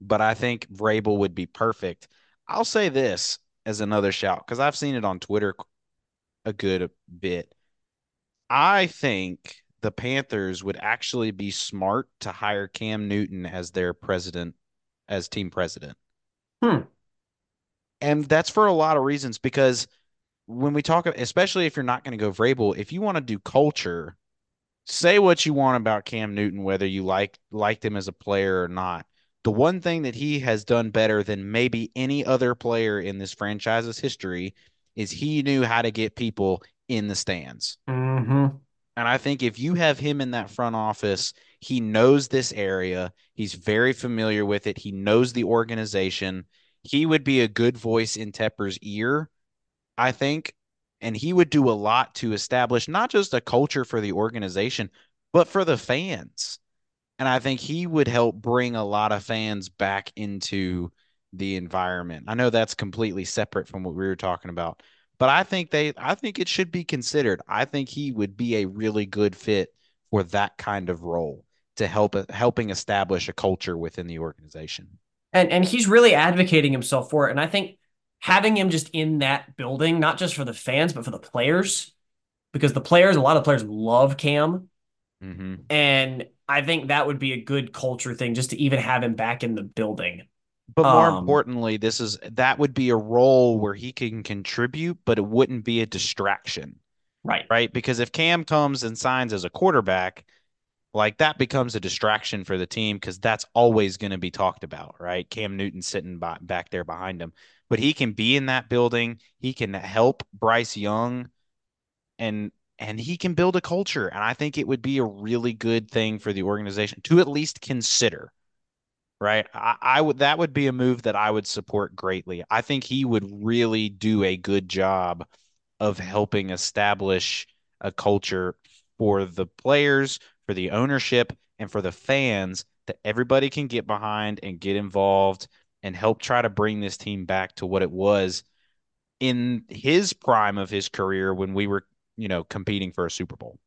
But I think Vrabel would be perfect. I'll say this as another shout because I've seen it on Twitter a good bit. I think the Panthers would actually be smart to hire Cam Newton as their president, as team president. Hmm. And that's for a lot of reasons because – when we talk, especially if you're not going to go Vrabel, if you want to do culture, say what you want about Cam Newton, whether you like liked him as a player or not. The one thing that he has done better than maybe any other player in this franchise's history is he knew how to get people in the stands. Mm-hmm. And I think if you have him in that front office, he knows this area. He's very familiar with it. He knows the organization. He would be a good voice in Tepper's ear, I think. And he would do a lot to establish not just a culture for the organization, but for the fans. And I think he would help bring a lot of fans back into the environment. I know that's completely separate from what we were talking about, but I think they I think it should be considered. I think he would be a really good fit for that kind of role to help helping establish a culture within the organization. And and he's really advocating himself for it. And I think having him just in that building, not just for the fans, but for the players, because the players, a lot of players love Cam. Mm-hmm. And I think that would be a good culture thing just to even have him back in the building. But more um, importantly, this is that would be a role where he can contribute, but it wouldn't be a distraction. Right. Right. Because if Cam comes and signs as a quarterback, like that becomes a distraction for the team because that's always going to be talked about, right? Cam Newton sitting by, back there behind him, but he can be in that building. He can help Bryce Young, and and he can build a culture. And I think it would be a really good thing for the organization to at least consider right? I, I, would that would be a move that I would support greatly. I think he would really do a good job of helping establish a culture for the players, for the ownership, and for the fans that everybody can get behind and get involved and help try to bring this team back to what it was in his prime of his career when we were, you know, competing for a Super Bowl.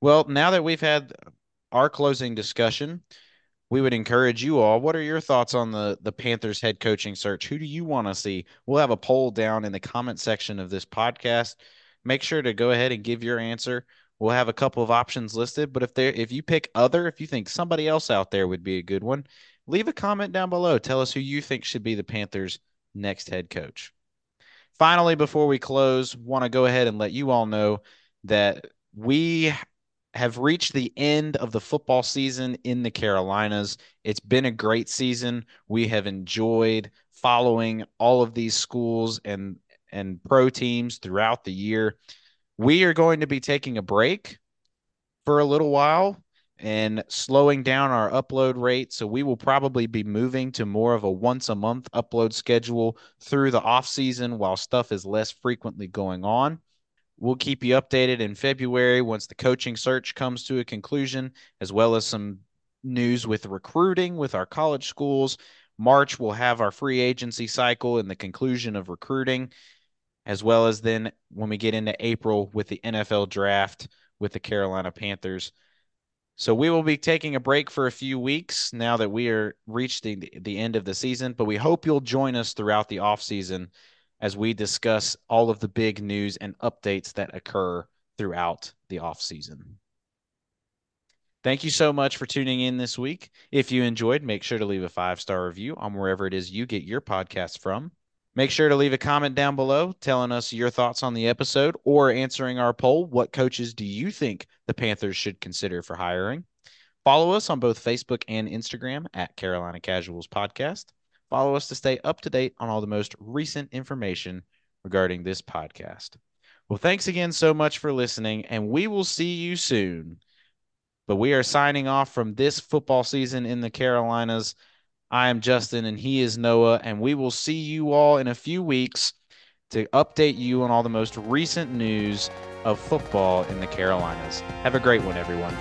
Well, now that we've had our closing discussion, we would encourage you all. What are your thoughts on the the Panthers head coaching search? Who do you want to see? We'll have a poll down in the comment section of this podcast. Make sure to go ahead and give your answer. We'll have a couple of options listed, but if there if you pick other, if you think somebody else out there would be a good one, leave a comment down below. Tell us who you think should be the Panthers next head coach. Finally, before we close, want to go ahead and let you all know that we have reached the end of the football season in the Carolinas. It's been a great season. We have enjoyed following all of these schools and and pro teams throughout the year. We are going to be taking a break for a little while and slowing down our upload rate. So we will probably be moving to more of a once a month upload schedule through the off season while stuff is less frequently going on. We'll keep you updated in February once the coaching search comes to a conclusion, as well as some news with recruiting with our college schools. March, we'll have our free agency cycle and the conclusion of recruiting, as well as then when we get into April with the NFL draft with the Carolina Panthers. So we will be taking a break for a few weeks now that we are reaching the, the end of the season, but we hope you'll join us throughout the offseason as we discuss all of the big news and updates that occur throughout the off season. Thank you so much for tuning in this week. If you enjoyed, make sure to leave a five star review on wherever it is you get your podcast from. Make sure to leave a comment down below telling us your thoughts on the episode or answering our poll. What coaches do you think the Panthers should consider for hiring? Follow us on both Facebook and Instagram at Carolina Casuals Podcast. Follow us to stay up to date on all the most recent information regarding this podcast. Well, thanks again so much for listening, and we will see you soon. But we are signing off from this football season in the Carolinas. I am Justin, and he is Noah, and we will see you all in a few weeks to update you on all the most recent news of football in the Carolinas. Have a great one, everyone.